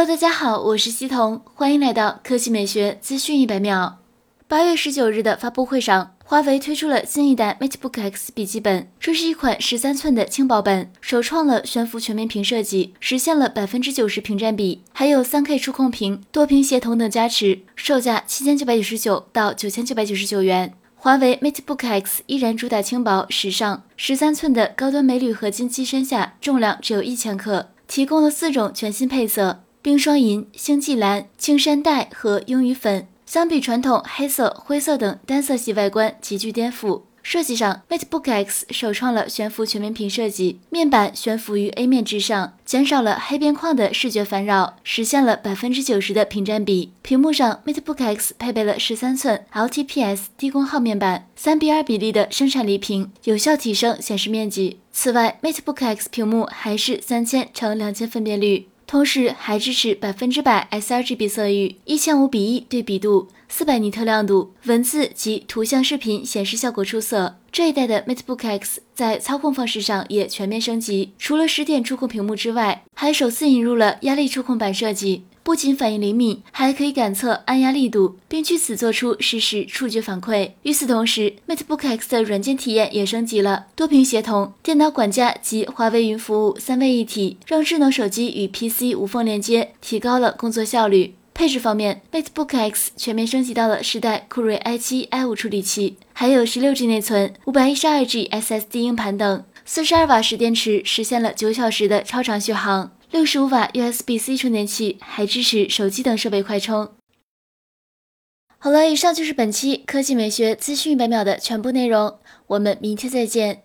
Hello，大家好，我是西彤，欢迎来到科技美学资讯一百秒。八月十九日的发布会上，华为推出了新一代 MateBook X 笔记本，这是一款十三寸的轻薄本，首创了悬浮全面屏设计，实现了百分之九十屏占比，还有三 K 触控屏、多屏协同等加持，售价七千九百九十九到九千九百九十九元。华为 MateBook X 依然主打轻薄、时尚，十三寸的高端镁铝合金机身下，重量只有一千克，提供了四种全新配色。冰霜银、星际蓝、青山黛和鹰鱼粉，相比传统黑色、灰色等单色系外观，极具颠覆。设计上，MateBook X 首创了悬浮全面屏设计，面板悬浮于 A 面之上，减少了黑边框的视觉烦扰，实现了百分之九十的屏占比。屏幕上，MateBook X 配备了十三寸 LTPS 低功耗面板，三比二比例的生产力屏，有效提升显示面积。此外，MateBook X 屏幕还是三千乘两千分辨率。同时还支持百分之百 sRGB 色域、一千五比一对比度、四百尼特亮度，文字及图像视频显示效果出色。这一代的 MateBook X 在操控方式上也全面升级，除了十点触控屏幕之外，还首次引入了压力触控板设计。不仅反应灵敏，还可以感测按压力度，并据此做出实时触觉反馈。与此同时，MateBook X 的软件体验也升级了，多屏协同、电脑管家及华为云服务三位一体，让智能手机与 PC 无缝连接，提高了工作效率。配置方面，MateBook X 全面升级到了十代酷睿 i7、i5 处理器，还有十六 G 内存、五百一十二 G SSD 硬盘等，四十二瓦时电池实现了九小时的超长续航。六十五瓦 USB-C 充电器还支持手机等设备快充。好了，以上就是本期科技美学资讯一百秒的全部内容，我们明天再见。